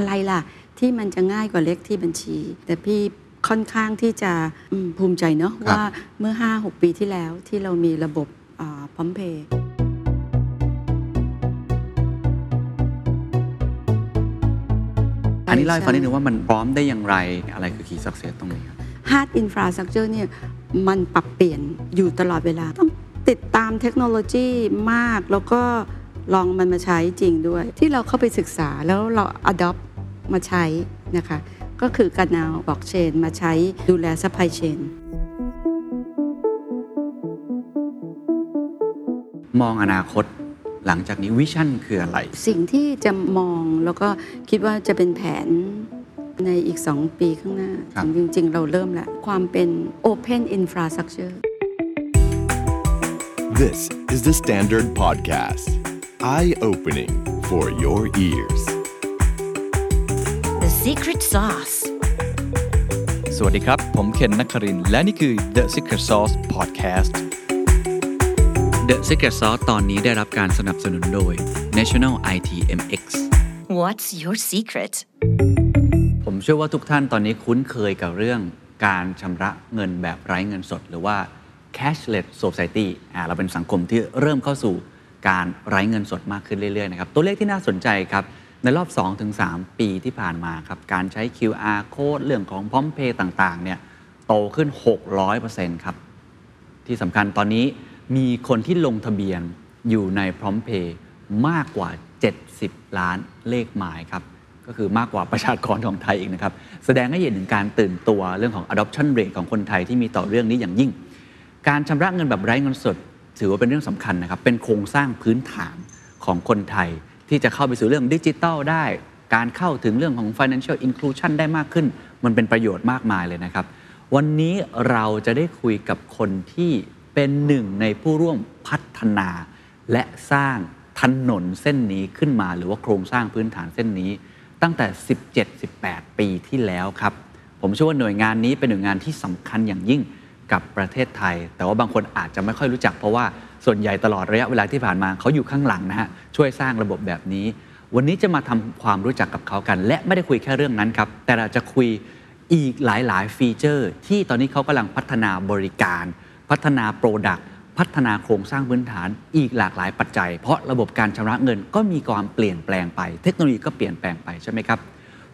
อะไรล่ะ ที่มันจะง่ายกว่าเลขที่บัญชี แต่พี่ค่อนข้างที่จะอืมภูมิใจเนาะครับว่าเมื่อ 5-6 ปีที่แล้วที่เรามีระบบพร้อมเพย์อันนี้เล่าให้ฟังนิดนึงว่ามันพร้อมได้อย่างไรอะไรคือ key success ตรงนี้ครับ hard infrastructure เนี่ยมันปรับเปลี่ยนอยู่ตลอดเวลา ต้องติดตามเทคโนโลยีมากแล้วก็ลองมันมาใช้จริงด้วย ที่เราเข้าไปศึกษาแล้วเรา adopt มาใช้นะคะ ก็คือการเอาบล็อกเชนมาใช้ดูแล supply chain มองอนาคตหลังจากนี้วิชั่นคืออะไร สิ่งที่จะมองแล้วก็คิดว่าจะเป็นแผนในอีก 2 ปีข้างหน้าครับจริง ๆ เราเริ่มแล้ว ความเป็น Open Infrastructure This is the Standard Podcast. Eye opening for your ears. The secret sauce. สวัสดีครับ ผมเคนนักครินทร์และนี่คือ The Secret Sauce Podcast The Secret Sauce ตอนนี้ได้รับการสนับสนุนโดย National ITMX What's your secret? ผมเชื่อว่าทุกท่านตอนนี้คุ้นเคยกับเรื่องการชำระเงินแบบไร้เงินสด หรือว่า cashless society อ่าเราเป็นสังคมที่เริ่มเข้าสู่การไร้เงินสดมากขึ้นเรื่อยๆนะครับ ตัวเลขที่น่าสนใจครับ ในรอบ 2-3 ปีที่ผ่านมาครับการใช้ QR code เรื่องของพร้อมเพย์ต่างๆเนี่ยโตขึ้น 600%ครับ ที่สำคัญตอนนี้มีคนที่ลงทะเบียนอยู่ในพร้อมเพย์มากกว่า 70 ล้านเลขหมายครับ ก็คือมากกว่าประชากรของไทยอีกนะครับ แสดงให้เห็นถึงการตื่นตัวเรื่องของ adoption rate ของคนไทยที่มีต่อเรื่องนี้อย่างยิ่ง การชำระเงินแบบไร้เงินสด ถือว่าเป็นเรื่องสำคัญนะครับ เป็นโครงสร้างพื้นฐานของคนไทย ที่จะเข้าไปสู่เรื่องดิจิทัลได้ การเข้าถึงเรื่องของ financial inclusion ได้มากขึ้น มันเป็นประโยชน์มากมายเลยนะครับ วันนี้เราจะได้คุยกับคนที่เป็นหนึ่งในผู้ร่วมพัฒนา และสร้างถนนเส้นนี้ขึ้นมา หรือว่าโครงสร้างพื้นฐานเส้นนี้ ตั้งแต่ 17-18 ปีที่แล้วครับ ผมเชื่อว่าหน่วยงานนี้เป็นหน่วยงานที่สำคัญอย่างยิ่งกับประเทศไทย แต่ว่าบางคนอาจจะไม่ค่อยรู้จักเพราะว่า ส่วนใหญ่ตลอดระยะเวลาที่ผ่านมาเขาอยู่ข้างหลังนะฮะช่วยสร้างระบบแบบนี้ วันนี้จะมาทำความรู้จักกับเขากัน และไม่ได้คุยแค่เรื่องนั้นครับ แต่เราจะคุยอีกหลาย ๆ ฟีเจอร์ ที่ตอนนี้เขากำลังพัฒนาบริการ พัฒนาโปรดักต์พัฒนาโครงสร้างพื้นฐานอีกหลากหลายปัจจัย เพราะระบบการชำระเงินก็มีความเปลี่ยนแปลงไป เทคโนโลยีก็เปลี่ยนแปลงไปใช่ไหมครับ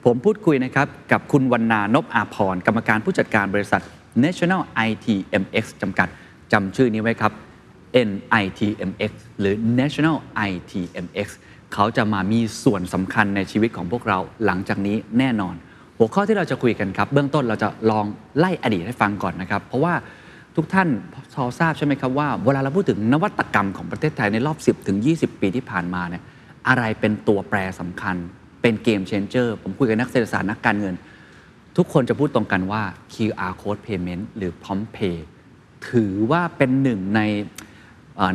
ผมพูดคุยนะครับกับคุณวรรณานพอาพรกรรมการผู้จัดการบริษัท National ITMX จำกัดจำชื่อนี้ไว้ครับ NITMX หรือ National ITMX เขาจะมามีส่วนสำคัญในชีวิตของพวกเราหลังจากนี้แน่นอน หัวข้อที่เราจะคุยกันครับ เบื้องต้นเราจะลองไล่อดีตให้ฟังก่อนนะครับ เพราะว่าทุกท่านพอทราบใช่ไหมครับว่าเวลาเราพูดถึงนวัตกรรมของประเทศไทยในรอบ 10 ถึง 20 ปีที่ผ่านมาเนี่ยอะไรเป็นตัวแปรสำคัญ เป็นเกมเชนเจอร์ผมคุยกับนักเศรษฐศาสตร์นักการเงิน ทุกคนจะพูดตรงกันว่า QR code payment หรือ prompt pay ถือว่าเป็นหนึ่งใน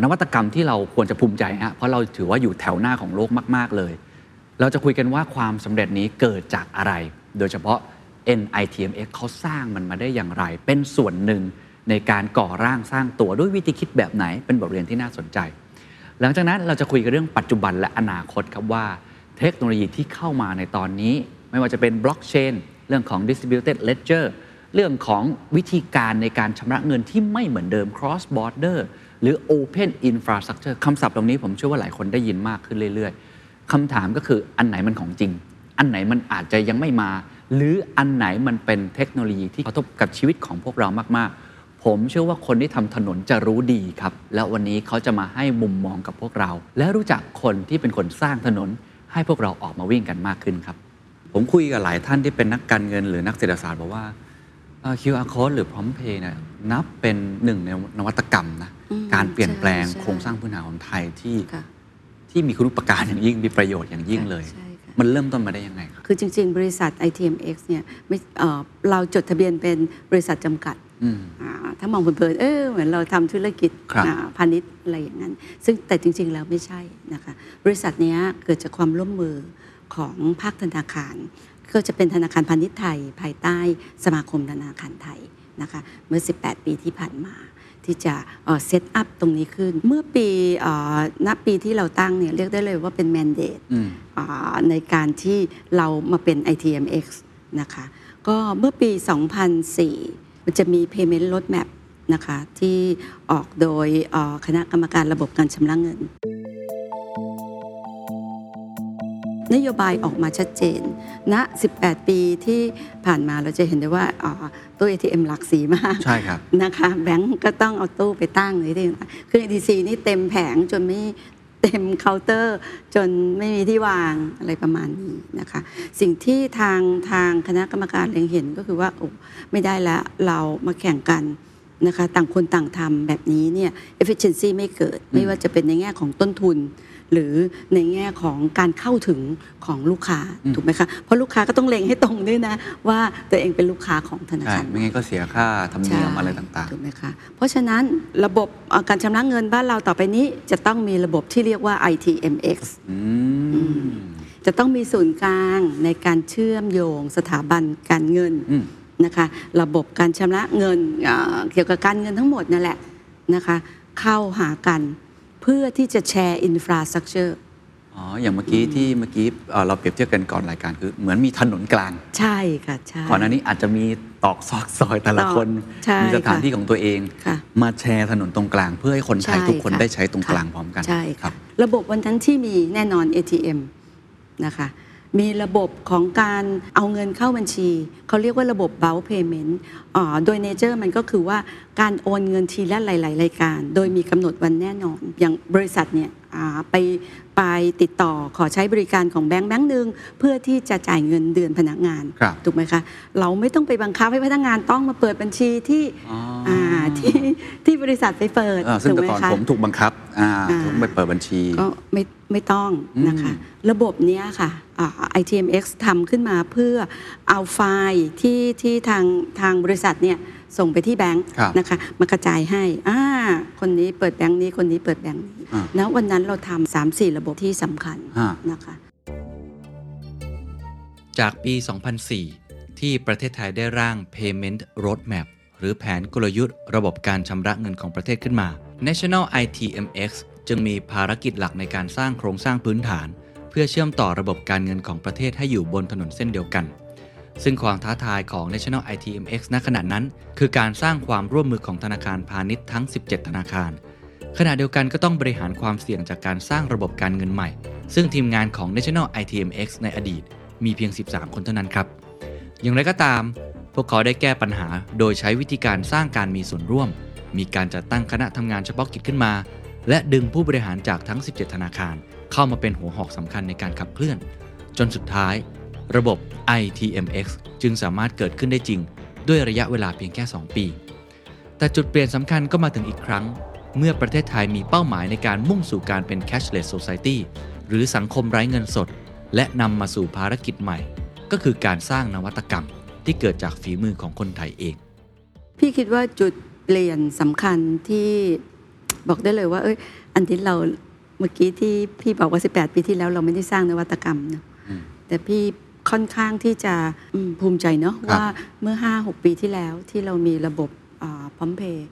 นวัตกรรมที่เราควรจะภูมิใจฮะเพราะเราถือว่าอยู่แถวหน้าของโลกมาก ๆ เลย เราจะคุยกันว่าความสำเร็จนี้เกิดจากอะไร โดยเฉพาะ NITMX เขาสร้างมันมาได้อย่างไร เป็นส่วนหนึ่งในการก่อร่างสร้างตัวด้วยวิธีคิดแบบไหนเป็นบทเรียนที่น่าสนใจ หลังจากนั้นเราจะคุยกันเรื่องปัจจุบันและอนาคตครับว่า เทคโนโลยีที่เข้ามาในตอนนี้ ไม่ว่าจะเป็นบล็อกเชนเรื่องของ distributed ledger เรื่องของวิธีการในการชำระเงินที่ไม่เหมือนเดิม cross border หรือ open infrastructure คำศัพท์ตรงนี้ผมเชื่อว่าหลายคนได้ยินมากขึ้นเรื่อยๆคำถามก็คืออันไหนมันของจริง อันไหนมันอาจจะยังไม่มา หรืออันไหนมันเป็นเทคโนโลยีที่กระทบกับชีวิตของพวกเรามากๆ ผมเชื่อว่าคนที่ทำถนนจะรู้ดีครับ แล้ววันนี้เขาจะมาให้มุมมองกับพวกเรา และรู้จักคนที่เป็นคนสร้างถนน ให้พวกเราออกมาวิ่งกันมากขึ้นครับ ผมคุยกับหลายท่านที่เป็นนักการเงิน หรือนักเศรษฐศาสตร์บอกว่า QR code หรือ prompt pay เนี่ยนับเป็นหนึ่งในนวัตกรรมนะอืมการเปลี่ยนแปลงใช่ใช่โครงสร้างพื้นฐานของไทยที่ค่ะที่มีคุณอุปการอย่างยิ่งมีประโยชน์อย่างยิ่งเลยใช่ค่ะมันเริ่มต้นมาได้ยังไงครับคือจริง ๆ บริษัท ITMX เนี่ยไม่เอ่อเราจดทะเบียนเป็นบริษัทจำกัดอืมอ่าถ้ามองเพลินๆเออเหมือนเราทำธุรกิจครับอ่าพาณิชย์อะไรอย่างนั้น ซึ่งแต่จริง ๆ แล้วไม่ใช่นะคะ บริษัทเนี้ยเกิดจากความร่วมมือของภาคธนาคาร ก็จะเป็นธนาคารพาณิชย์ไทย ภายใต้สมาคมธนาคารไทยนะคะเมื่อ 18 ปีที่ผ่านมาที่จะเซตอัพตรงนี้ขึ้น เมื่อปีเอ่อณปีที่เราตั้งเนี่ยเรียกได้เลยว่าเป็นแมนเดตอืมในการที่เรามาเป็น ITMX นะคะก็เมื่อปี 2004 มันจะมี Payment Roadmap นะคะที่ออกโดยเอ่อคณะกรรมการระบบการชำระเงิน นโยบายออกมาชัดเจนณ18 ปีที่ผ่านมาเราจะเห็นได้ว่าอ่าตู้ ATM หลากสีมากใช่ครับนะคะแบงก์ก็ต้องเอาตู้ไปตั้งเลยที่ต่างๆคือ ATC นี่เต็มแผงจนไม่เต็มเคาน์เตอร์ จนไม่มีที่วางอะไรประมาณนี้นะคะ สิ่งที่ทางทางคณะกรรมการเล็งเห็นก็คือว่าโอ้ไม่ได้แล้วเรามาแข่งกันนะคะต่างคนต่างทำแบบนี้เนี่ย efficiency ไม่เกิด ไม่ว่าจะเป็นในแง่ของต้นทุน หรือในแง่ของการเข้าถึงของลูกค้าอืมถูกไหมคะเพราะลูกค้าก็ต้องเล็งให้ตรงด้วยนะ ว่าตัวเองเป็นลูกค้าของธนาใช่คารไม่งั้นก็เสียค่าธรรมเนียมอะไรต่างถูกไหมคะเพราะฉะนั้นระบบเอ่อการชำระเงินบ้านเราต่อไปนี้ จะต้องมีระบบที่เรียกว่า ITMX ๆอืมจะต้องมีศูนย์กลางในการเชื่อมโยงสถาบันการเงินอืมนะคะระบบการชำระเงินเอ่อเกี่ยวกับการเงินทั้งหมดนั่นแหละนะคะเข้าหากัน เพื่อที่จะแชร์ infrastructureอ๋อ อย่างเมื่อกี้ที่เมื่อกี้เอ่อเราเปรียบเทียบกันก่อนรายการคือ เหมือนมีถนนกลาง ใช่ค่ะใช่ก่อนหน้านี้อาจจะมีตรอกซอกซอยแต่ละคนใช่มีสถานค่ะที่ของตัวเองค่ะมาแชร์ถนนตรงกลาง เพื่อให้คนไทยใช่ทุกคนค่ะได้ใช้ตรงกลางค่ะพร้อมกันใช่ครัค่ะบระบบวันนั้นที่มีแน่นอน ATM นะคะ มีระบบของการเอาเงินเข้าบัญชี เขาเรียกว่าระบบ bulk payment อ่าโดย nature มันก็คือว่าการโอนเงินทีละหลาย ๆ รายการ โดยมีกำหนดวันแน่นอน อย่างบริษัทเนี่ยไป ไปติดต่อขอใช้บริการของแบงค์แบงค์หนึ่งเพื่อที่จะจ่ายเงินเดือนพนักงานครับถูกไหมคะเราไม่ต้องไปบังคับให้พนักงานต้องมาเปิดบัญชีที่อ๋ออ่าที่ที่บริษัทไปเปิดเออซึ่งถูแต่ไหก่อนคะผมถูกบังคับอ่าอ่าต้องไปเปิดบัญชีก็ไม่ไม่ต้องนะคะอืมระบบเนี้ยค่ะอ่า ITMX ทำขึ้นมาเพื่อเอาไฟล์ที่ที่ทางทางบริษัทเนี่ยส่งไปที่แบงค์ครับนะคะมากระจายให้อ่า คนนี้เปิดแบงค์นี้คนนี้เปิดแบงค์นี้อ่าแล้ววันนั้นเราทำสามสี่ระบบที่สำคัญฮะนะคะ จากปี 2004 ที่ประเทศไทยได้ร่าง Payment Roadmap หรือแผนกลยุทธ์ระบบการชำระเงินของประเทศขึ้นมา National ITMX จึงมีภารกิจหลักในการสร้างโครงสร้างพื้นฐาน เพื่อเชื่อมต่อระบบการเงินของประเทศให้อยู่บนถนนเส้นเดียวกัน ซึ่งความท้าทายของ National ITMX ณขณะนั้น คือการสร้างความร่วมมือของธนาคารพาณิชย์ทั้ง 17 ธนาคาร ขณะเดียวกันก็ต้องบริหารความเสี่ยงจากการสร้างระบบการเงินใหม่ ซึ่งทีมงานของ National ITMX ในอดีต มีเพียง 13 คนเท่านั้นครับ อย่างไรก็ตาม พวกเขาได้แก้ปัญหาโดยใช้วิธีการสร้างการมีส่วนร่วม มีการจัดตั้งคณะทำงานเฉพาะกิจขึ้นมา และดึงผู้บริหารจากทั้ง 17 ธนาคาร เข้ามาเป็นหัวหอกสำคัญในการขับเคลื่อน จนสุดท้าย ระบบ ITMX จึงสามารถเกิดขึ้นได้จริง ด้วยระยะเวลาเพียงแค่ 2 ปี แต่จุดเปลี่ยนสำคัญก็มาถึงอีกครั้ง เมื่อประเทศไทยมีเป้าหมายในการมุ่งสู่การเป็น cashless society หรือสังคมไร้เงินสด และนำมาสู่ภารกิจใหม่ ก็คือการสร้างนวัตกรรมที่เกิดจากฝีมือของคนไทยเอง พี่คิดว่าจุดเปลี่ยนสำคัญที่บอกได้เลยว่าเอ้ยอันที่เราเมื่อกี้ที่พี่บอกว่า 18 ปีที่แล้วเราไม่ได้สร้างนวัตกรรมเนอะอืมแต่พี่ ค่อนข้างที่จะอืมภูมิใจเนอะครับว่าเมื่อ 5-6 ปีที่แล้วที่เรามีระบบพร้อมเพย์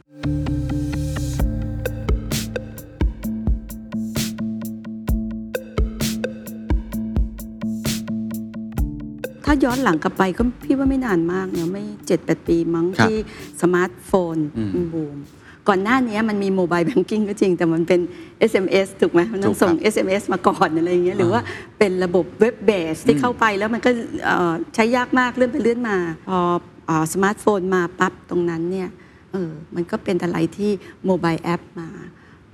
ถ้าย้อนหลังกลับไปก็พี่ว่าไม่นานมากเนอะไม่เจ็ดแปดปีมั้งครับที่สมาร์ทโฟนอืมบูม ก่อนหน้านี้มันมี mobile banking ก็จริง แต่มันเป็น SMS ถูกไหมมันต้องถูกครับส่ง SMS มาก่อนอะไรอย่างเงี้ยหรือว่าเป็นระบบ web-based ที่เข้าไปแล้วมันก็เอ่อใช้ยากมากเลื่อนไปเลื่อนมาพอเอ่อสมาร์ทโฟนมาปั๊บตรงนั้นเนี่ยเออมันก็เป็นอะไรที่ mobile app มา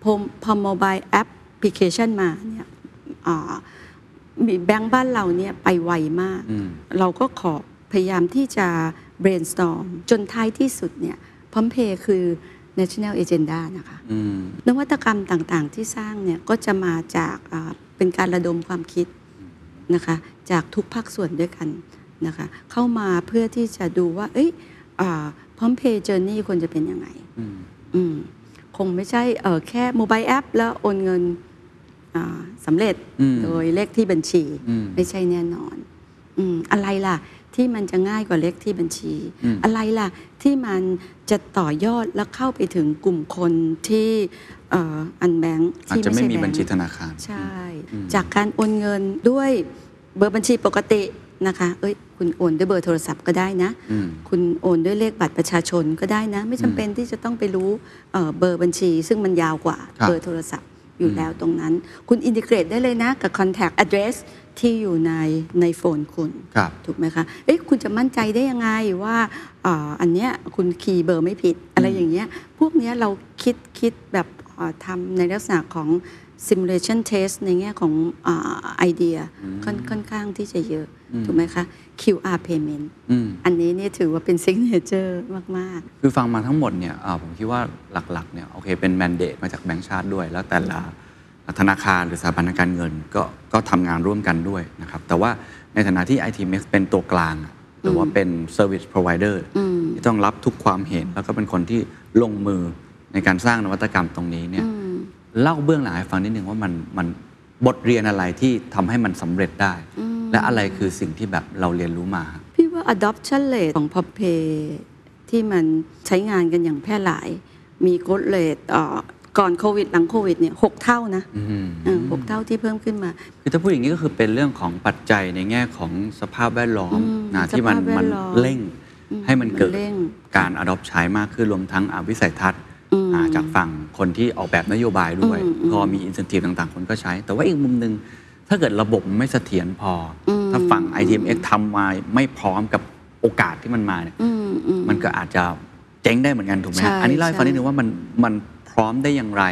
พอพอ mobile application มาเนี่ยอ่ามีแบงก์บ้านเราเนี่ยไปไวมากอืมเราก็ขอพยายามที่จะ brainstorm จนท้ายที่สุดเนี่ยพร้อมเพย์คือ national agenda นะคะอืมนวัตกรรมต่างๆ ที่สร้างเนี่ยก็จะมาจากอ่าเป็นการระดมความคิดนะคะจากทุกภาคส่วนด้วยกันนะคะเข้ามาเพื่อที่จะดูว่า เอ้ยพร้อมเพย์เจอร์นี่ควรจะเป็นยังไงอืมอืมคงไม่ใช่เออแค่ mobile app แล้วโอนเงินอ่าสำเร็จอืมโดยเลขที่บัญชีอืมไม่ใช่แน่นอนอืมอะไรล่ะ ที่มันจะง่ายกว่าเลขที่บัญชีอืมอะไรล่ะที่มันจะต่อยอดแล้วเข้าไปถึงกลุ่มคนที่ unbanked อาจที่จะไม่มีใช่บัญชีธนาคาร ใช่อืมจากการโอนเงินด้วยเบอร์บัญชีปกตินะคะ เอ้ย คุณโอนด้วยเบอร์โทรศัพท์ก็ได้นะอืมคุณโอนด้วยเลขบัตรประชาชนก็ได้นะ ไม่จำเป็นที่จะต้องไปรู้เอ่อเบอร์บัญชี ซึ่งมันยาวกว่าครับเบอร์โทรศัพท์ อยู่แล้วตรงนั้น คุณอินทิเกรตได้เลยนะกับ contact address ที่อยู่ในในโฟนคุณ ครับ ถูกไหมคะ เอ๊ะคุณจะมั่นใจได้ยังไงว่าอ่าอันเนี้ยคุณคีย์เบอร์ไม่ผิดอะไรอย่างเงี้ย พวกเนี้ยเราคิดคิดแบบอ่าทำในลักษณะของ simulation test ในแง่ของไอเดียค่อนค่อนข้างที่จะเยอะ ถูกไหมคะ QR payment อืมอันนี้เนี่ยถือว่าเป็น signature มากคือฟังมาทั้งหมดเนี่ยอ่าผมคิดว่าหลัก ๆ เนี่ยโอเคเป็นแมนเดตมาจากแบงก์ชาติด้วย แล้วแต่ละธนาคารหรือสถาบันการเงินก็ก็ทำงานร่วมกันด้วยนะครับ แต่ว่าในฐานะที่ ITMX เป็นตัวกลางอะหรือว่าเป็น Service Provider อืมที่ต้องรับทุกความเห็น แล้วก็เป็นคนที่ลงมือในการสร้างนวัตกรรมตรงนี้เนี่ยๆอืมเล่าเบื้องหลังให้ฟังนิดนึงว่ามันมันบทเรียนอะไรที่ทำให้มันสำเร็จได้ และอะไรคือสิ่งที่แบบเราเรียนรู้มา พี่ว่า adoption rate ของ p o p p a y ที่มันใช้งานกันอย่างแพร่หลาย มี growth rate เอ่อก่อนโควิด หลังโควิดเนี่ยหกเท่านะอืมเออหกเท่าที่เพิ่มขึ้นมา คือถ้าพูดอย่างนี้ก็คือเป็นเรื่องของปัจจัยในแง่ของสภาพแวดล้อมอืมนะที่มันสภาพแวมันดล้อมเร่งอืมให้มันเกิดมันเร่งการ adopt ใช้มากขึ้นรวมทั้งอ่าวิสัยทัศน์อืมอ่าจากฝั่งคนที่ออกแบบนโยบายด้วยอืมอืมพอมี incentive ต่างๆ คนก็ใช้ แต่ว่าอีกมุมหนึ่ง ถ้าเกิดระบบมันไม่เสถียรพออมถ้าฝั่ง ITMX ทำมาไม่พร้อมกับโอกาสที่มันมาเนี่ยอืมอืมมันก็อาจจะเจ๊งได้เหมือนกันถูกไหมใช่ฮะอันนี้เล่าให้ฟังใช่นิดนึงว่ามันมันพร้อมได้อย่างไร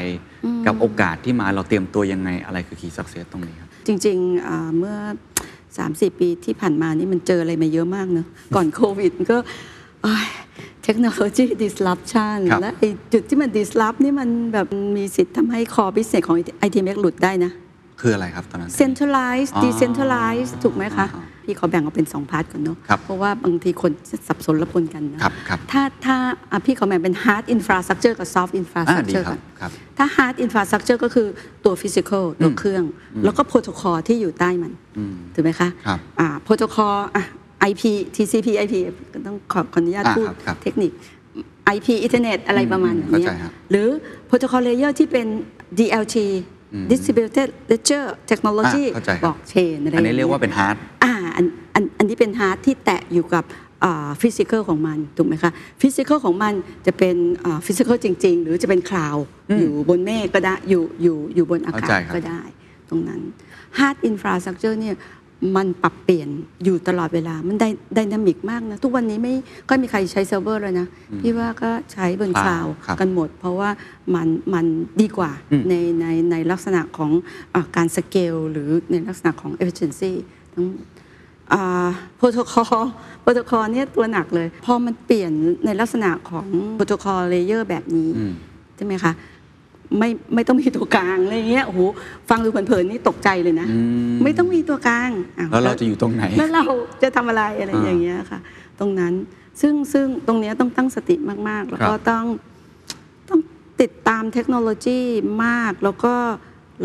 อืมกับโอกาสที่มาเราเตรียมตัวยังไงอะไรคือ key success ตรงนี้ครับ จริงๆอ่าเมื่อ 3-4 ปีที่ผ่านมานี่มันเจออะไรมาเยอะมากเนอะก่อนโควิดก็เทคโนโลยี disruption ครับและไอ้จุดที่มัน disrupt นี่มันแบบมีสิทธิ์ทำให้ core business ของ ITMX หลุดได้นะ คืออะไรครับตอนนั้น centralize อ๋อ decentralize ถูกไหมคะอ๋อพี่ขอแบ่งออกเป็น 2 พาร์ทก่อนเนาะครับเพราะว่าบางทีคนจะสับสนละปนกันนะครับครับถ้าถ้าอะพี่ขอแบ่งเป็น hard infrastructure กับ soft อ่าดี infrastructure ครัก่อบนครับถ้า hard infrastructure ก็คือตัว physical ตัวเครื่อง แล้วก็ protocol ที่อยู่ใต้มันอืมถูกไหมคะครับอ่า protocol อะ IP TCP IP ก็ต้องขอขออนุญาตอ่าพูดครับครับเทคนิค IP อินเทอร์เน็ตอะไรประมาณอืมนี้เข้าใจครับหรือ protocol layer ที่เป็น DLT distributed ledger technology อ่าเข้าใจครับ blockchain อะไรอันนี้เรียกว่าอางเป็น hard อ่าอันอันอันนี้เป็น hard ที่แตะอยู่กับ physical ของมันถูกไหมคะ physical ของมันจะเป็น physical จริง ๆ หรือจะเป็น cloud อยู่บนเมฆก็ได้อยู่อยู่อยู่บนอากาศเข้าใจครับก็ได้ ตรงนั้น hard infrastructure เนี่ย มันปรับเปลี่ยนอยู่ตลอดเวลา มันไdynamic มากนะ ทุกวันนี้ไม่ก็มีใครใช้เซิร์ฟเวอร์เลยนะ พี่ว่าก็ใช้บน cloud ครับกันหมด เพราะว่ามันมันดีกว่าอืมในในในลักษณะของอ่าการสเกลหรือในลักษณะของ efficiency ทั้ง protocol protocol เนี่ยตัวหนักเลย พอมันเปลี่ยนในลักษณะของ protocol layer แบบนี้อืมใช่ไหมคะ ไม่ไม่ต้องมีตัวกลางอะไรเงี้ยโอ้โหฟังดูเผินๆนี่ตกใจเลยนะอืมไม่ต้องมีตัวกลางอ้วแล้วเราจะอยู่ตรงไหน แล้วเราจะทำอะไรอะไรอ่าอย่างเงี้ยค่ะ ตรงนั้นซึ่งซึ่งตรงเนี้ยต้องตั้งสติมาก ๆ แล้วก็ครับต้องต้องติดตามเทคโนโลยีมาก แล้วก็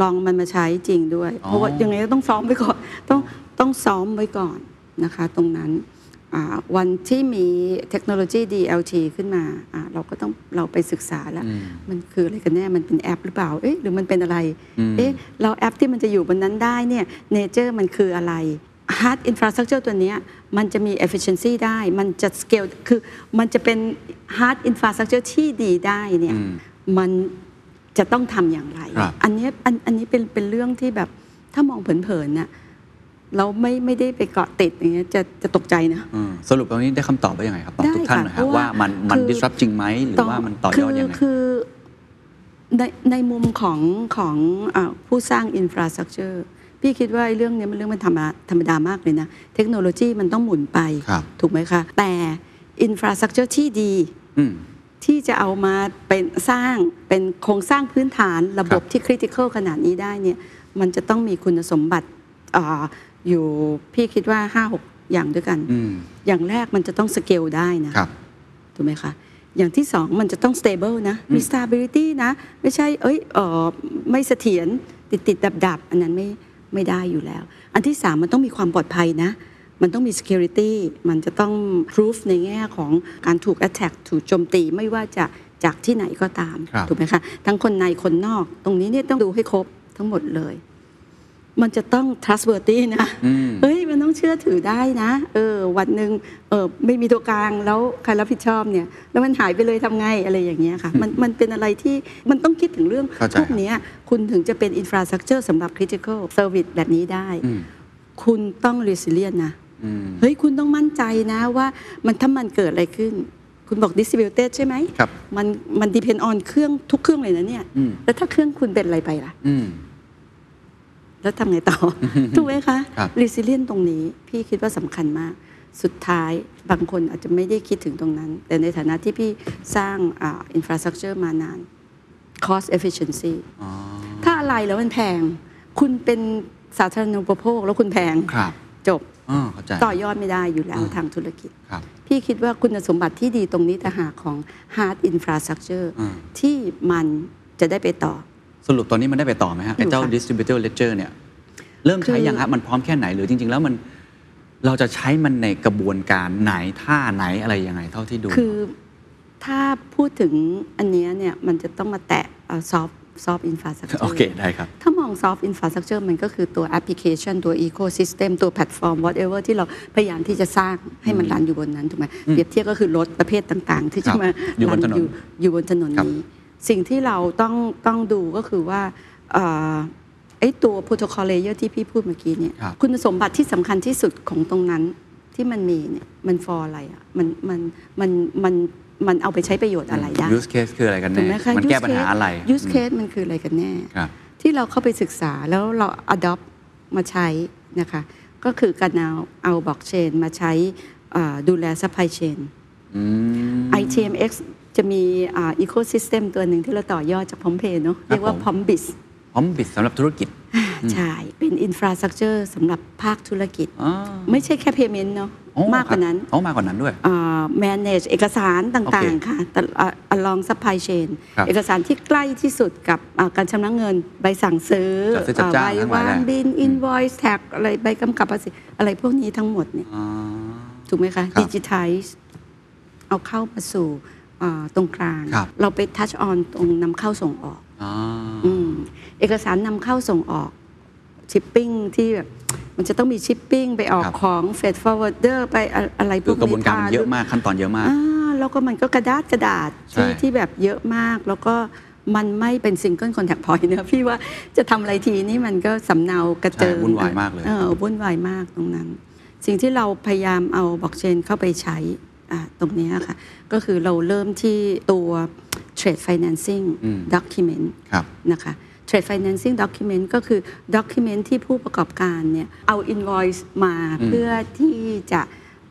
ลองมันมาใช้จริงด้วย เพราะว่ายังไงก็ต้องซ้อมไว้ก่อนต้องต้องซ้อมไว้ก่อนนะคะ ตรงนั้นอ่า วันที่มีเทคโนโลยี DLT ขึ้นมาอ่าเราก็ต้องเราไปศึกษาแล้วอืมมันคืออะไรกันแน่ มันเป็นแอปหรือเปล่า เอ๊ะหรือมันเป็นอะไรอืมเอ๊ะเราแอปที่มันจะอยู่บนนั้นได้เนี่ยเนเจอร์มันคืออะไร Hard Infrastructure ตัวเนี้ยมันจะมี efficiency ได้ มันจะ scale คือมันจะเป็น Hard Infrastructure ที่ดีได้เนี่ยอืมมันจะต้องทำอย่างไรครับอันเนี้ยอันอันนี้เป็นเป็นเรื่องที่แบบถ้ามองเผินๆน่ะ เราไม่ไม่ได้ไปเกาะติดอย่างเงี้ยจะจะตกใจนะ อืมสรุปตรงนี้ได้คำตอบว่ายังไงครับตอบได้ทุกท่านค่ะหน่อยครับเพราะว่าว่ามันมัน คือ disrupt จริงไหมหรือว่ามันต่อยอดยังไง คือคือในในมุมของของอ่าผู้สร้าง infrastructure พี่คิดว่าไอ้เรื่องเนี้ยมันเรื่องมันธรรมดาธรรมดามากเลยนะ เทคโนโลยีมันต้องหมุนไป ครับ ถูกไหมคะ แต่ infrastructure ที่ดี อืม ที่จะเอามาเป็นสร้างเป็นโครงสร้างพื้นฐานระบบครับ ที่ critical ขนาดนี้ได้เนี่ยมันจะต้องมีคุณสมบัติอ่า อยู่พี่คิดว่า5-6อย่างด้วยกันอืมอย่างแรกมันจะต้องสเกลได้นะครับถูกไหมคะอย่างที่สองมันจะต้อง stable นะมี stability นะ ไม่ใช่ เอ้ยเออไม่เสถียรติดติดดับดับๆอันนั้นไม่ไม่ได้อยู่แล้ว อันที่สามมันต้องมีความปลอดภัยนะ มันต้องมี security มันจะต้อง proof ในแง่ของการถูก attack ถูกโจมตีไม่ว่าจะจากที่ไหนก็ตามครับถูกไหมคะ ทั้งคนในคนนอก ตรงนี้เนี่ยต้องดูให้ครบทั้งหมดเลย มันจะต้อง trustworthy นะอืมเฮ้ยมันต้องเชื่อถือได้นะเออวันหนึ่งเออไม่มีตัวกลางแล้วใครรับผิดชอบเนี่ย แล้วมันหายไปเลยทำไงอะไรอย่างเงี้ยค่ะ มันมันเป็นอะไรที่มันต้องคิดถึงเรื่องเข้าใจพวกเนี้ยคุณถึงจะเป็น infrastructure สำหรับ critical service แบบนี้ได้อืมคุณต้อง resilient นะอืมเฮ้ยคุณต้องมั่นใจนะว่ามันถ้ามันเกิดอะไรขึ้นคุณบอก distributed ใช่ไหมครับมันมัน depend on เครื่องทุกเครื่องเลยนะเนี่ยอืมแล้วถ้าเครื่องคุณเป็นอะไรไปล่ะอืม แล้วทำไงต่อ ถูกไหมคะครับ resilient ตรงนี้พี่คิดว่าสำคัญมาก สุดท้ายบางคนอาจจะไม่ได้คิดถึงตรงนั้น แต่ในฐานะที่พี่สร้างอ่า infrastructure มานาน cost efficiency อ๋อถ้าอะไรแล้วมันแพง คุณเป็นสาธารณูปโภคแล้วคุณแพงครับจบอ๋อเข้าใจต่อยอดไม่ได้อยู่แล้วอ่าทางธุรกิจครับพี่คิดว่าคุณสมบัติที่ดีตรงนี้แต่หากของ hard infrastructure อ่าที่มันจะได้ไปต่อ สรุปตอนนี้มันได้ไปต่อไหมฮะไอ้เจ้าอยู่ค่ะ distributed ledger เนี่ยเริ่มใช้คือยังฮะมันพร้อมแค่ไหนหรือจริง ๆ แล้วมันเราจะใช้มันในกระบวนการไหนท่าไหนอะไรยังไงเท่าที่ดู คือถ้าพูดถึงอันเนี้ยเนี่ยมันจะต้องมาแตะ soft soft infrastructure โอเคได้ครับ ถ้ามอง soft infrastructure มันก็คือตัวแอปพลิเคชันตัวอีโค y ิสเต็มตัวแพลตฟอร์ม whatever ที่เราพยายามที่จะสร้างให้มัน run อยู่บนนั้นถูกไหมเปรียบเทียบก็คือรถประเภทต่าง ๆ ที่จะครับมาอยู่บรันถนนอยู่อยู่บนถนนครับนี้ สิ่งที่เราต้องต้องดูก็คือว่าเอ่อไอ้ตัว protocol layer ที่พี่พูดเมื่อกี้เนี่ยครับคุณสมบัติที่สำคัญที่สุดของตรงนั้นที่มันมีเนี่ยมัน for อะไรอะมันมันมันมันมันเอาไปใช้ประโยชน์อะไรได้ use case คืออะไรกันถูแน่กไหมคะมัน use แก้ปัญหา case อะไร use case มันคืออะไรกันแน่ครับที่เราเข้าไปศึกษาแล้วเรา adopt มาใช้นะคะ ก็คือการเอาเอาบล็อกเชนมาใช้เอ่อดูแล supply chain อืม ITMX จะมีอ่า ecosystem ตัวหนึ่งที่เราต่อยอดจากพร้อมเพย์เนาะเรียกว่าผมพร้อมบิสพร้อมบิดสำหรับธุรกิจใช่ เป็น infrastructure สำหรับภาคธุรกิจอ๋อไม่ใช่แค่ payment เนาะโอ้มากกว่านั้นครับอ๋อมากกว่านั้นด้วยอ่า manage เอกสารต่างโอเคๆค่ะแต่อ่า along supply chain ครับเอกสารที่ใกล้ที่สุดกับอ่าการชำระเงิน ใบสั่งซื้อจัดซื้อจัดจ้างใบทั้งหลายวางแหละบิน invoice tax อะไรใบกำกับภาษีอะไรพวกนี้ทั้งหมดเนี่ยอ๋อถูกไหมคะครับ digitize เอาเข้ามาสู่อ่า ตรงกลางครับเราไป touch on ตรงนำเข้าส่งออกอ๋ออืมเอกสารนำเข้าส่งออกชิปปิ้งที่แบบมันจะต้องมีชิปปิ้งไปออกครับของ freight forwarder ไปอะอะไรพคือกระบวนการมันเยอะมากขั้นตอนเยอะมากอ่าแล้วก็มันก็กระดาษกระดาษใช่ที่ที่แบบเยอะมากแล้วก็มันไม่เป็น single contact point เนอะพี่ว่าจะทำอะไรทีนี่มันก็สำเนากระเจิงใช่วุ่นวายมากเลยเออวุ่นวายมากตรงนั้น สิ่งที่เราพยายามเอาบล็อกเชนเข้าไปใช้อ่า ตรงเนี้ยค่ะ ก็คือเราเริ่มที่ตัว trade financing อืม document ครับนะคะ trade financing document ก็คือ document ที่ผู้ประกอบการเนี่ยเอา invoice มาอืมเพื่อที่จะ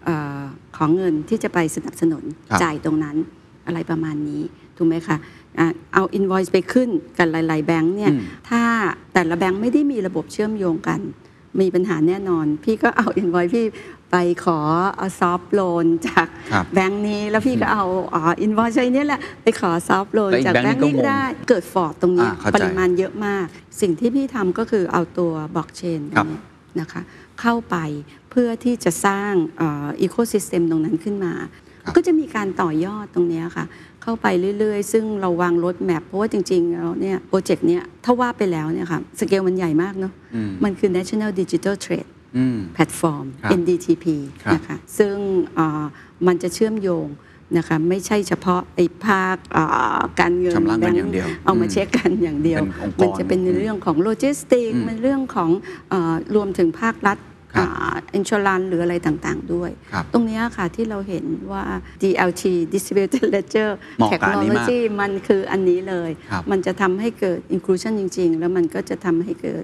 เออของเงินที่จะไปสนับสนุนครับจ่ายตรงนั้นอะไรประมาณนี้ ถูกไหมคะอะเอา invoice ไปขึ้นกันหลาย ๆ แบงค์เนี่ยอืมถ้าแต่ละแบงค์ไม่ได้มีระบบเชื่อมโยงกัน มีปัญหาแน่นอน พี่ก็เอา invoice พี่ ไปขอเอา soft loan จากครับแบงค์นี้แล้วพี่ก็เอาอ๋อ invoice ใช้เนี่ยแหละไปขอ soft loan แล้วอีกจากแบงค์แบงค์นี้ก็นี้งงได้เกิด fraud ตรงเนี้ยอ่าเข้าใจปริมาณเยอะมาก สิ่งที่พี่ทำก็คือเอาตัวบล็อกเชนครับ นะคะเข้าไปเพื่อที่จะสร้าง ecosystem ตรงนั้นขึ้นมา ครับ ก็จะมีการต่อยอดตรงเนี้ยค่ะ เข้าไปเรื่อยๆ ซึ่งเราวาง roadmap เพราะว่าจริงๆแล้วเนี่ย project เนี้ยถ้าว่าไปแล้วเนี่ยค่ะสเกลมันใหญ่มากเนาะ อืม มันคือ National Digital Trade อืม แพลตฟอร์มครับ NDTP ครับนะคะซึ่งเอ่อมันจะเชื่อมโยงนะคะไม่ใช่เฉพาะไอ้ภาคเอ่อการเงินชำระเงินแบค์อย่างเดียวเอามาอืมเช็คกันอย่างเดียวเป็นองค์กรมันจะเป็นในเรื่องของโลจิสติกอืมมันเรื่องของเอ่อรวมถึงภาครัฐครับ insurance หรืออะไรต่างๆด้วยครับตรงเนี้ยค่ะที่เราเห็นว่า DLT Distributed Ledger เหมาะกับอันนี้มาก Technology มันคืออันนี้เลยครับมันจะทำให้เกิด inclusion จริง ๆ แล้วมันก็จะทำให้เกิด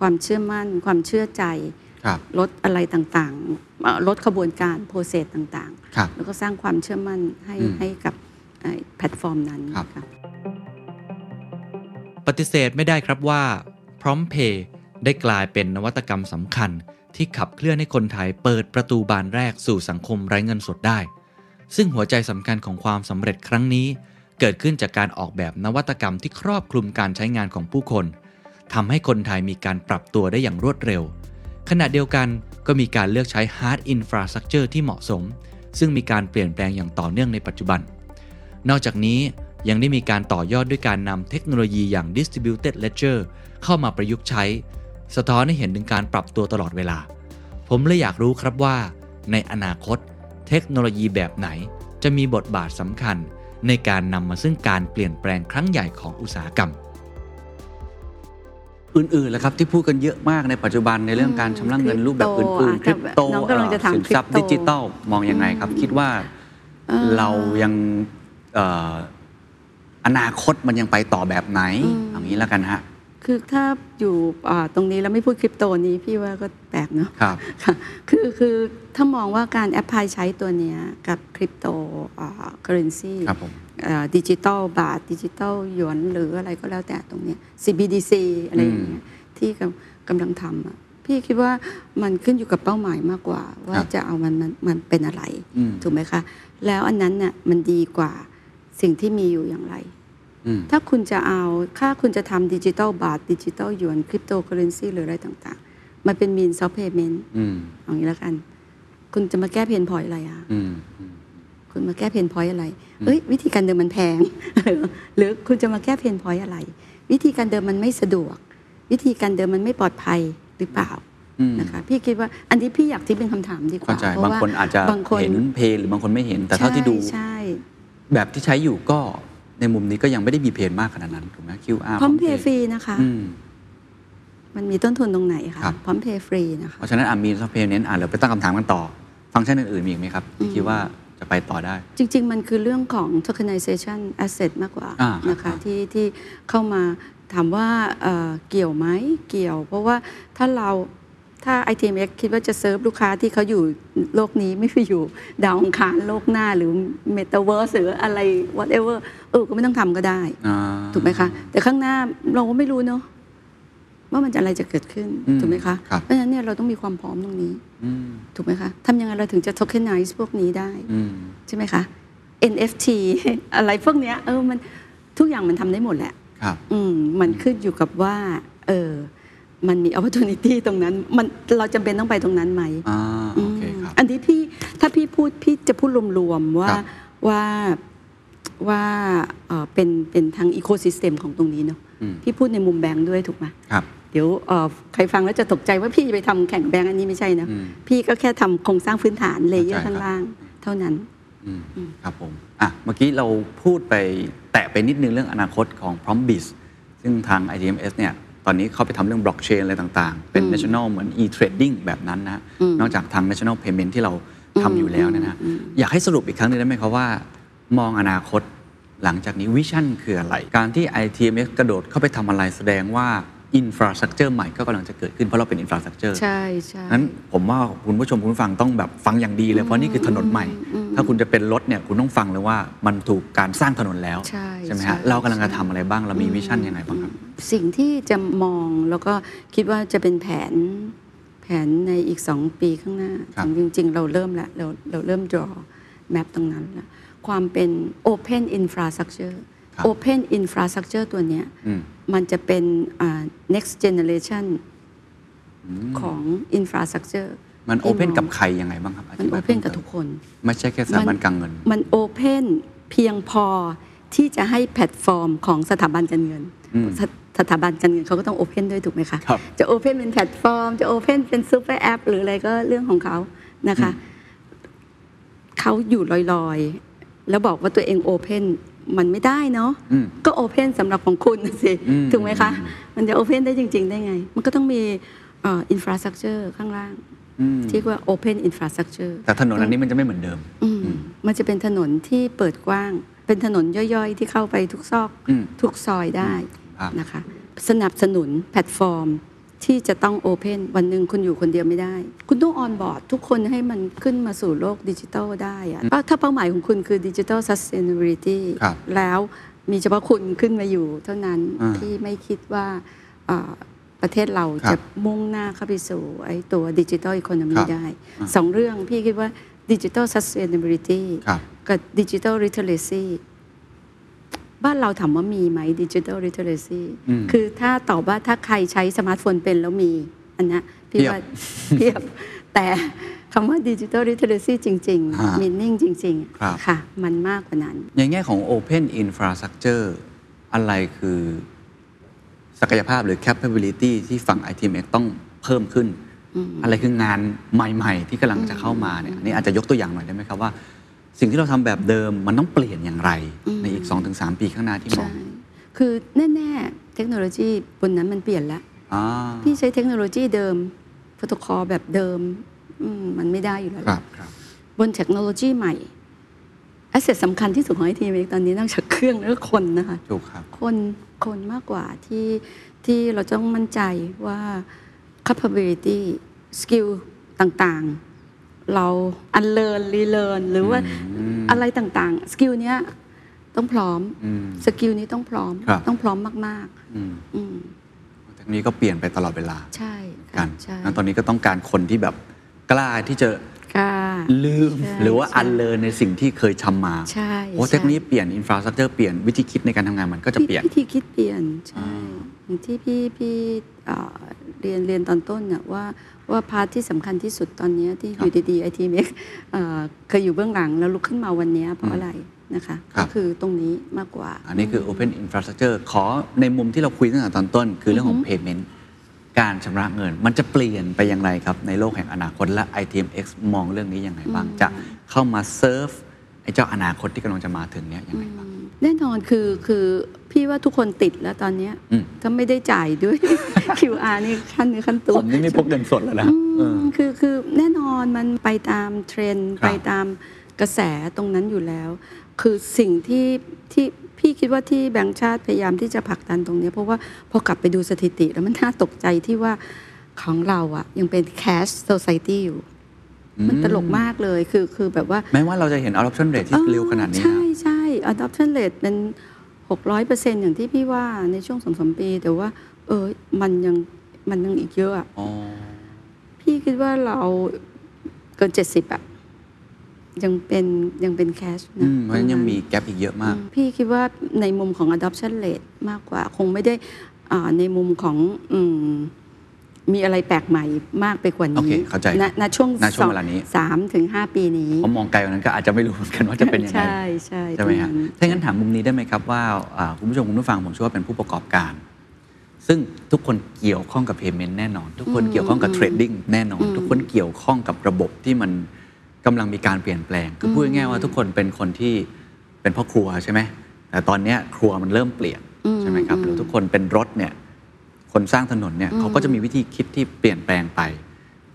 ความเชื่อมั่น ความเชื่อใจครับ ลดอะไรต่างๆเอ่อลดขบวนการ process ต่างๆครับแล้วก็สร้างความเชื่อมั่นให้อืมให้กับไอ้แพลตฟอร์มนั้นครับค่ะปฏิเสธไม่ได้ครับว่า PromptPay ได้กลายเป็นนวัตกรรมสำคัญ ที่ขับเคลื่อนให้คนไทยเปิดประตูบานแรกสู่สังคมไร้เงินสดได้ ซึ่งหัวใจสำคัญของความสำเร็จครั้งนี้ เกิดขึ้นจากการออกแบบนวัตกรรมที่ครอบคลุมการใช้งานของผู้คนทำให้คนไทยมีการปรับตัวได้อย่างรวดเร็ว ขณะเดียวกันก็มีการเลือกใช้ Hard Infrastructure ที่เหมาะสม ซึ่งมีการเปลี่ยนแปลงอย่างต่อเนื่องในปัจจุบัน นอกจากนี้ยังได้มีการต่อยอดด้วยการนำเทคโนโลยีอย่าง Distributed Ledger เข้ามาประยุกต์ใช้ สะท้อนให้เห็นถึงการปรับตัวตลอดเวลา ผมเลยอยากรู้ครับว่า ในอนาคต เทคโนโลยีแบบไหน จะมีบทบาทสำคัญ ในการนำมาซึ่งการเปลี่ยนแปลงครั้งใหญ่ของอุตสาหกรรม อื่นๆแล้วครับที่พูดกันเยอะมากในปัจจุบันในเรื่องการชำระเงินรูปแบบอื่นๆคคริริปปโตโตอะน้องกำลังจะถามสินทรัพย์คริปโตดิจิตอลมองยังไงครับ คิดว่าเอ่อเรายังเอ่ออนาคตมันยังไปต่อแบบไหนอืมอย่างนี้แล้วกันฮะคือถ้าอยู่อ่าตรงนี้แล้วไม่พูดคริปโตนี้พี่ว่าก็แปลกเนาะ ครับ ค่ะคือคือถ้ามองว่าการ apply ใช้ตัวเนี้ยกับคริปโตเคอเรนซีครับผม ดิจิตอลบาทดิจิตอลหยวนหรืออะไรก็แล้วแต่ตรงเนี้ย CBDC อะไรอย่างเงี้ยที่กำกำลังทำอะพี่คิดว่ามันขึ้นอยู่กับเป้าหมายมากกว่า ว่าครับจะเอามันมันมันเป็นอะไรอืมถูกไหมคะ แล้วอันนั้นน่ะมันดีกว่าสิ่งที่มีอยู่อย่างไรอืมถ้าคุณจะเอาถ้าคุณจะทำดิจิตอลบาทดิจิตอลหยวนคริปโตเคอเรนซีหรืออะไรต่างๆ มันเป็น means of payment อืมอย่างนี้แล้วกัน คุณจะมาแก้ pain point อะไรอะอืมอืม คุณมาแก้ pain point อะไรเอ้ยวิธีการเดิมมันแพงหรือหรือคุณจะมาแก้ pain point อะไร วิธีการเดิมมันไม่สะดวก วิธีการเดิมมันไม่ปลอดภัยหรือเปล่าอืมนะคะพี่คิดว่าอันนี้พี่อยากที่เป็นคำถามดีกว่าเข้าใจเพระบางว่คนอาจจะบางคนเห็นเพลหรือบางคนไม่เห็น แต่เท่าที่ดูใช่ใช่แบบที่ใช้อยู่ก็ในมุมนี้ก็ยังไม่ได้มีเพลมากขนาดนั้นถูกไหม QR พร้อมเพย์ฟรีนะคะอืมมันมีต้นทุนตรงไหนคะครับพร้อมเพย์ฟรีนะคะเพราะฉะนั้นอะมีซอฟต์แวร์เน้นอะเราไปตั้งคำถามกันต่อ ฟังก์ชันอื่นๆมีอีกไหมครับที่คิดว่า จะไปต่อได้ จริง ๆ มันคือเรื่องของ tokenization asset มากกว่าอ่าครับนะคะครับที่ที่เข้ามาถามว่าเอ่อเกี่ยวไหมเกี่ยว เพราะว่าถ้าเราถ้า ITMX คิดว่าจะเซิร์ฟลูกค้าที่เขาอยู่โลกนี้ไม่ไปอยู่ดาวอังคารโลกหน้าหรือ Metaverse หรืออะไร whatever เออก็ไม่ต้องทำก็ได้อ่าถูกไหมคะ แต่ข้างหน้าเราก็ไม่รู้เนาะ ว่ามันจะอะไรจะเกิดขึ้นอืมถูกไหมคะครับเพราะฉะนั้นเนี่ยเราต้องมีความพร้อมตรงนี้อืมถูกไหมคะทำยังไงเราถึงจะ tokenize พวกนี้ได้อืมใช่ไหมคะ NFT อะไรพวกเนี้ยเออมันทุกอย่างมันทำได้หมดแหละครับอืมมันขึ้นอยู่กับว่าเออมันมี opportunity ตรงนั้น มันเราจำเป็นต้องไปตรงนั้นไหมอ่าโอเคครับอันนี้พี่ถ้าพี่พูดพี่จะพูดรวมๆว่าครับว่าว่าเอ่อเป็นเป็นทางอีโค y ิสเต็มของตรงนี้เนาะอืมพี่พูดในมุมแบงค์ด้วยถูกไหมครับ เดี๋ยวเอ่อใครฟังแล้วจะตกใจว่าพี่จะไปทำแข่งแบงค์อันนี้ไม่ใช่นะอืมพี่ก็แค่ทำโครงสร้างพื้นฐานเลเยอเข้าร์ใจครับข้างล่าง เท่านั้นอืมครับผมอะเมื่อกี้เราพูดไปแตะไปนิดนึงเรื่องอนาคตของ PromBiz ซึ่งทาง ITMS เนี่ยตอนนี้เขาไปทำเรื่องบล็อกเชนอะไรต่างๆ เป็น national เหมือน e-trading แบบนั้นนะอืมนอกจากทาง national payment ที่เราทำอยู่แล้วเนยนะอืมอยากให้สรุปอีกครั้งหนึงได้ไหมครับว่า มองอนาคตหลังจากนี้วิชั่นคืออะไร การที่ ITMS กระโดดเข้าไปทำอะไรแสดงว่า infrastructure ใหม่ก็กำลังจะเกิดขึ้นเพราะเราเป็น infrastructure ใช่ใช่นั้นผมว่าคุณผู้ชมคุณผู้ฟังต้องแบบฟังอย่างดีเลยเพราะนี่คือถนนใหม่อืมถ้าคุณจะเป็นรถเนี่ยคุณต้องฟังเลยว่ามันถูกการสร้างถนนแล้ว ใช่ไหมใช่ฮะเรากำลังจะใช่ทำอะไรบ้างเรามีวิชั่นยังไงบ้างครับ สิ่งที่จะมองแล้วก็คิดว่าจะเป็นแผนแผนในอีกสองปีข้างหน้าครับจริง ๆ เราเริ่มแล้วเราเราเริ่ม draw map ตรงนั้นแล้วความเป็น open infrastructure ครับ open infrastructure ตัวเนี้ยอื มมันจะเป็นอ่า next generation ของ infrastructure มันที่โอเพนมงกับใครยังไงบ้างครับอมันธิบาย open กับพิ่มติมทุกคน ไม่ใช่แค่สถาบันการเงิน มันโอเพนเพียงพอที่จะให้แพลตฟอร์มของสถาบันการเงินอืมสถสถาบันการเงินเขาก็ต้องโอเพนด้วยถูกไหมคะครับจะโอเพนเป็นแพลตฟอร์ม จะโอเพนเป็นซูเปอร์แอปหรืออะไรก็เรื่องของเขานะคะเขาอยู่ลอยๆ แล้วบอกว่าตัวเองโอเพน มันไม่ได้เนาะอืมก็ open สำหรับของคุณน่ะสิอืมถูกไหมคะ มันจะ open ได้จริง ๆ ได้ไง มันก็ต้องมี infrastructure ข้างล่างอืมที่ว่า Open Infrastructure แต่ถนนอันนี้มันจะไม่เหมือนเดิมอืมมันจะเป็นถนนที่เปิดกว้าง เป็นถนนย่อยๆ ที่เข้าไปทุกซอกอืมทุกซอยได้ครับนะคะ สนับสนุนแพลตฟอร์ม ที่จะต้อง open วันหนึ่งคุณอยู่คนเดียวไม่ได้ คุณต้อง onboard ทุกคนให้มันขึ้นมาสู่โลกดิจิทัลได้อะเพราะถ้าเป้าหมายของคุณคือดิจิทัล sustainability ครับแล้วมีเฉพาะคุณขึ้นมาอยู่เท่านั้นอ่าที่ไม่คิดว่าอ่าประเทศเราครับจะมุ่งหน้าเข้าไปสู่ไอ้ตัวดิจิทัล economy ครับได้อ่าสองเรื่องพี่คิดว่าดิจิทัล sustainability ครับกับดิจิทัล literacy บ้านเราถามว่ามีไหมดิจิทัล literacy อืมคือถ้าตอบว่าถ้าใครใช้สมาร์ทโฟนเป็นแล้วมี อันเนี้ยพี่เพียบว่าเพียบ แต่คำว่าดิจิทัล l ิ t เ r ซีจริงฮะๆมินนิ่งจริงครับๆค่ะ มันมากกว่านั้น ในแง่ของ Open Infrastructure อะไรคือ ศักยภาพหรือ capability ที่ฝั่ง ITMX ต้องเพิ่มขึ้น อะไรคืองานใหม่ ๆ ที่กำลังจะเข้ามาเนี่ยอันนี้อาจจะยกตัวอย่างหน่อยได้ไหมครับว่า สิ่งที่เราทำแบบเดิมมันต้องเปลี่ยนอย่างไร ในอีก 2-3 ปีข้างหน้าที่มองใช่คือแน่ๆ เทคโนโลยีบนนั้นมันเปลี่ยนแล้วอ่าพี่ใช้เทคโนโลยีเดิมโปรโตคอลแบบเดิมอืมมันไม่ได้อยู่แล้วครับครับบนเทคโนโลยีใหม่ asset สำคัญที่สุดของไอทีเตอนนี้นอกจากเครื่องแล้วก็คนนะคะถูกครับคนคนมากกว่าที่ที่เราต้องมั่นใจว่า capability skill ต่างๆ เรา unlearn relearn หรือว่าอืมอะไรต่างๆ skill เนี้ยต้องพร้อมอืม skill นี้ต้องพร้อมครับต้องพร้อมมากอืมๆอืมเทคโนโลยีก็เปลี่ยนไปตลอดเวลา ใช่กัค่ะใช่งั้นตอนนี้ก็ต้องการคนที่แบบกล้าที่จะค่ะลืมใช่หรือว่าใช่ unlearn ในสิ่งที่เคยทำมาใช่โอ้ใช่เทคโนโลยีเปลี่ยน infrastructure เปลี่ยนวิธีคิดในการทำงานมันก็จะเปลี่ยนวิธีคิดเปลี่ยนใช่อ่าอย่างที่พี่พี่เอ่อเรียนเรียนตอนต้นน่ะว่า ว่า part ที่สำคัญที่สุดตอนเนี้ยที่อยู่ดีๆ ITMX เคยอยู่เบื้องหลังแล้วลุกขึ้นมาวันเนี้ยเพราะอะไรนะคะครัก็บคือตรงนี้มากกว่า อันนี้คือ Open Infrastructure ขอในมุมที่เราคุยตั้งแต่ตอนต้น คือเรื่องของ payment การชำระเงิน มันจะเปลี่ยนไปอย่างไรครับ ในโลกแห่งอนาคตและ ITMX มองเรื่องนี้ยังไงบ้าง จะเข้ามาเซิร์ฟไอ้เจ้าอนาคตที่กำลังจะมาถึงเนี้ยยังไงบ้างแน่นอนคือคือ พี่ว่าทุกคนติดแล้วตอนเนี้ยอืมถ้าไม่ได้จ่ายด้วย QR นี่ครั่นเนื้อครั่นตัวผมนี่ไม่พกเงินสดแล้วนะเออมคือคือแน่นอนมันไปตามเทรนด์ครับ ไปตามกระแสตรงนั้นอยู่แล้ว คือสิ่งที่ที่พี่คิดว่าที่แบงก์ชาติพยายามที่จะผลักดันตรงเนี้ยเพราะว่าพอกลับไปดูสถิติแล้วมันน่าตกใจที่ว่าของเราอะยังเป็น cash society อยู่ มันตลกมากเลยคือคือแบบว่า แม้ว่าเราจะเห็น adoption rate ที่เร็วขนาดนี้ใช่นะใช่ adoption rate เป็น 600เปอร์เซ็นอย่างที่พี่ว่าในช่วงสองสมปีแต่ว่า เออมันยังมันยังอีกเยอะอะอ๋อพี่คิดว่าเราเกิน70อะยังเป็นยังเป็นแคชอืนะมเพราะฉะนั้นยังมีแกลบอีกเยอะมากอืมพี่คิดว่าในมุมของ adoption rate มากกว่าคงไม่ได้อ่าในมุมของอื มมีอะไรแปลกใหม่มากไปกว่าโอนี้เคเข้าใจณณช่วงณช่วงเวลานี้สามถึงห้าปีนี้ผมมองไกลกว่านั้นก็อาจจะไม่รู้เหมือนกันว่าจะเป็นยังไงใช่ใช่ใช่ไหมตรงฮะนั้นถ้างั้นถามมุมนี้ได้ไหมครับว่าอ่าคุณผู้ชมคุณผู้ฟังผมเชื่อว่าเป็นผู้ประกอบการ ซึ่งทุกคนเกี่ยวข้องกับ payment แน่นอน ทุกคนเกี่ยวข้องกับ trading แน่นอน ทุกคนเกี่ยวข้องกับระบบที่มันกำลังมีการเปลี่ยนแปลง คือพูดง่ายๆว่าทุกคนเป็นคนที่เป็นพ่อครัวใช่ไหมแต่ตอนเนี้ยครัวมันเริ่มเปลี่ยนใช่ไหมครับหรือทุกคนเป็นรถเนี่ย คนสร้างถนนเนี่ยเขาก็จะมีวิธีคิดที่เปลี่ยนแปลงไป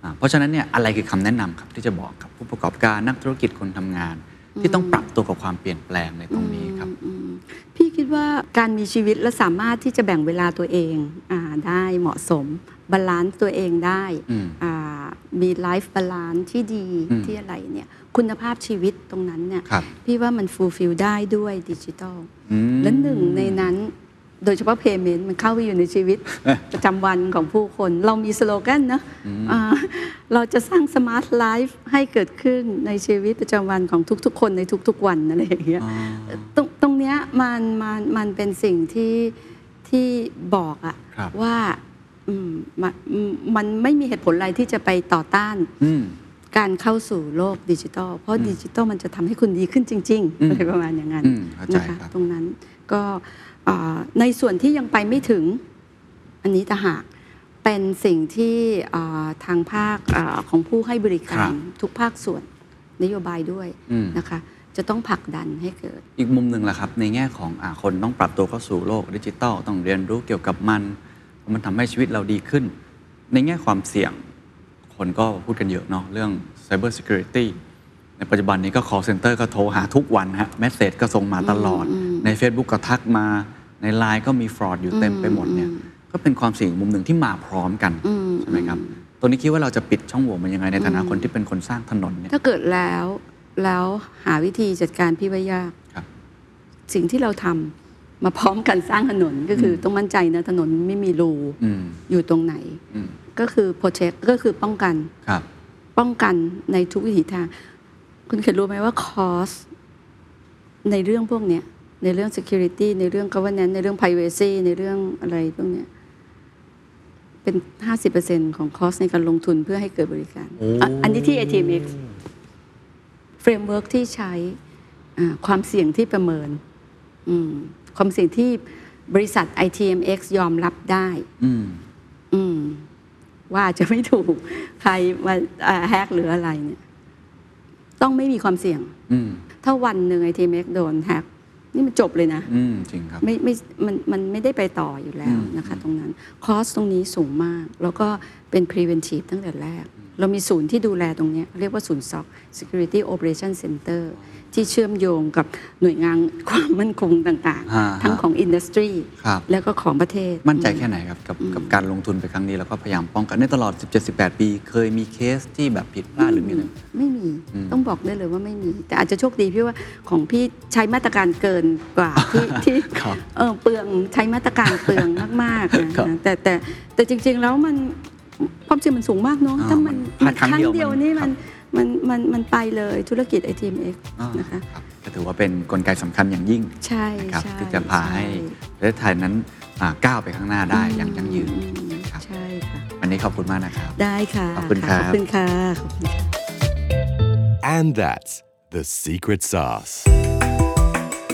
อ่าเพราะฉะนั้นเนี่ยอะไรคือคำแนะนำครับที่จะบอกกับผู้ประกอบการนักธุรกิจคนทำงาน ที่ต้องปรับตัวกับความเปลี่ยนแปลงในตรงนี้ครับอืมพี่คิดว่าการมีชีวิตและสามารถที่จะแบ่งเวลาตัวเองอาได้เหมาะสม balance ตัวเองได้อืมอ่ามี life balance ที่ดีอืมที่อะไรเนี่ยคุณภาพชีวิตตรงนั้นเนี่ยครับพี่ว่ามัน fulfill ได้ด้วยดิจิทัลอืมและหนึ่งในนั้น โดยเฉพาะ payment มันเข้าไปอยู่ในชีวิตประจำวันของผู้คน เรามีสโลแกนนะอ่าเราจะสร้าง smart life ให้เกิดขึ้นในชีวิตประจำวันของทุกๆ คนในทุกๆ วันอะไรอย่างเงี้ยอ๋อตรงตรงเนี้ยมันมันมันเป็นสิ่งที่ที่บอกอะครับว่าอืมมันมันไม่มีเหตุผลอะไรที่จะไปต่อต้านอืม การเข้าสู่โลกดิจิทัล เพราะดิจิทัลมันจะทำให้คุณดีขึ้นจริงอืมๆอะไรประมาณอย่างนั้นอืมเข้าใจนะคะครับตรงนั้นก็อ่าในส่วนที่ยังไปไม่ถึงอันนี้ต่างหากเป็นสิ่งที่อ่าทางภาคอาของผู้ให้บริการทุกภาคส่วนนโยบายด้วยอืมนะคะจะต้องผลักดันให้เกิด อีกมุมหนึ่งล่ะครับ ในแง่ของอาคนต้องปรับตัวเข้าสู่โลกดิจิทัล ต้องเรียนรู้เกี่ยวกับมันเพราะมันทำให้ชีวิตเราดีขึ้น ในแง่ความเสี่ยง คนก็พูดกันเยอะเนาะเรื่อง Cyber Security ในปัจจุบันนี้ก็ call center ก็โทรหาทุกวันฮะเมสเซจก็ส่งมาตลอด ใน Facebook ก็ทักมาใน Line ก็มีฟรอดอยู่เต็มไปหมดเนี่ยก็เป็นความเสี่ยงอีกมุมหนึ่งที่มาพร้อมกันอืมใช่ไหมครับตัวนี้คิดว่าเราจะปิดช่องโหว่มันยังไงในฐานะคนที่เป็นคนสร้างถนนเนี่ยถ้าเกิดแล้วแล้วหาวิธีจัดการพี่ว่ายากครับสิ่งที่เราทำ มาพร้อมกันสร้างถนนก็คืออต้องมั่นใจนะถนนไม่มีรูอืมอยู่ตรงไหนอืมก็คือ protect ก็คือป้องกันครับป้องกันในทุกวิถีทาง คุณเคยรู้ไหมว่า cost ในเรื่องพวกเนี้ยในเรื่อง security ในเรื่อง governance ในเรื่อง privacy ในเรื่องอะไรพวกเนี้ยไปเป็น 50%ของ cost ในการลงทุนเพื่อให้เกิดบริการโอ้อะอันนี้ที่ ATMX เฟรมเวิร์กที่ใช้อ่าความเสี่ยงที่ประเมิน อืม ความเสี่ยงที่บริษัท ITMX ยอมรับได้ อืม อืม ว่าจะไม่ถูกใครมาอ่าแฮกหรืออะไรเนี่ย ต้องไม่มีความเสี่ยง อืม ถ้าวันหนึ่ง ITMX โดนแฮกนี่มันจบเลยนะ อืม จริงครับ ไม่ไม่มันมันไม่ได้ไปต่ออยู่แล้วอืมนะคะ ตรงนั้น คอสตรงนี้สูงมาก แล้วก็ เป็น preventive ตั้งแต่แรก เรามีศูนย์ที่ดูแลตรงเนี้ยเรียกว่าศูนย์ SOC Security Operation Center ที่เชื่อมโยงกับหน่วยงานความมั่นคงต่างฮะๆทั้งของอินดัสทรีครับแล้วก็ของประเทศ มั่นใจแค่ไหนครับ กับกับการลงทุนไปครั้งนี้ แล้วก็พยายามป้องกันในตลอด 17-18 ปี เคยมีเคสที่แบบผิดพลาดหรือมีอะไรไม่มีอืมต้องบอกได้เลยว่าไม่มี แต่อาจจะโชคดีพี่ว่าของพี่ใช้มาตรการเกินกว่าที่ที่ครับเออเปลืองใช้มาตรการเปลืองมากๆนะครับแต่แต่แต่จริง ๆ แล้วมัน ความเสี่ยงมันสูงมากเนาะอ่าถ้ามันมันพลาดครั้งเดียวเดียวมันนี่ครัมับนมันมันมันไปเลยธุรกิจ ITMX อ่านะคะรับก็ถือว่าเป็นกลไกสำคัญอย่างยิ่งใช่นะครับใช่ที่จะพาให้ประเทศไทยนั้นอ่าก้าวไปข้างหน้าได้อย่างยั่งยืนอืมครับใช่ค่ะวันนี้ขอบคุณมากนะครับ ได้ค่ะ ขอบคุณครับขอบคุณค่ะขอบคุณค่ะ And that's the secret sauce.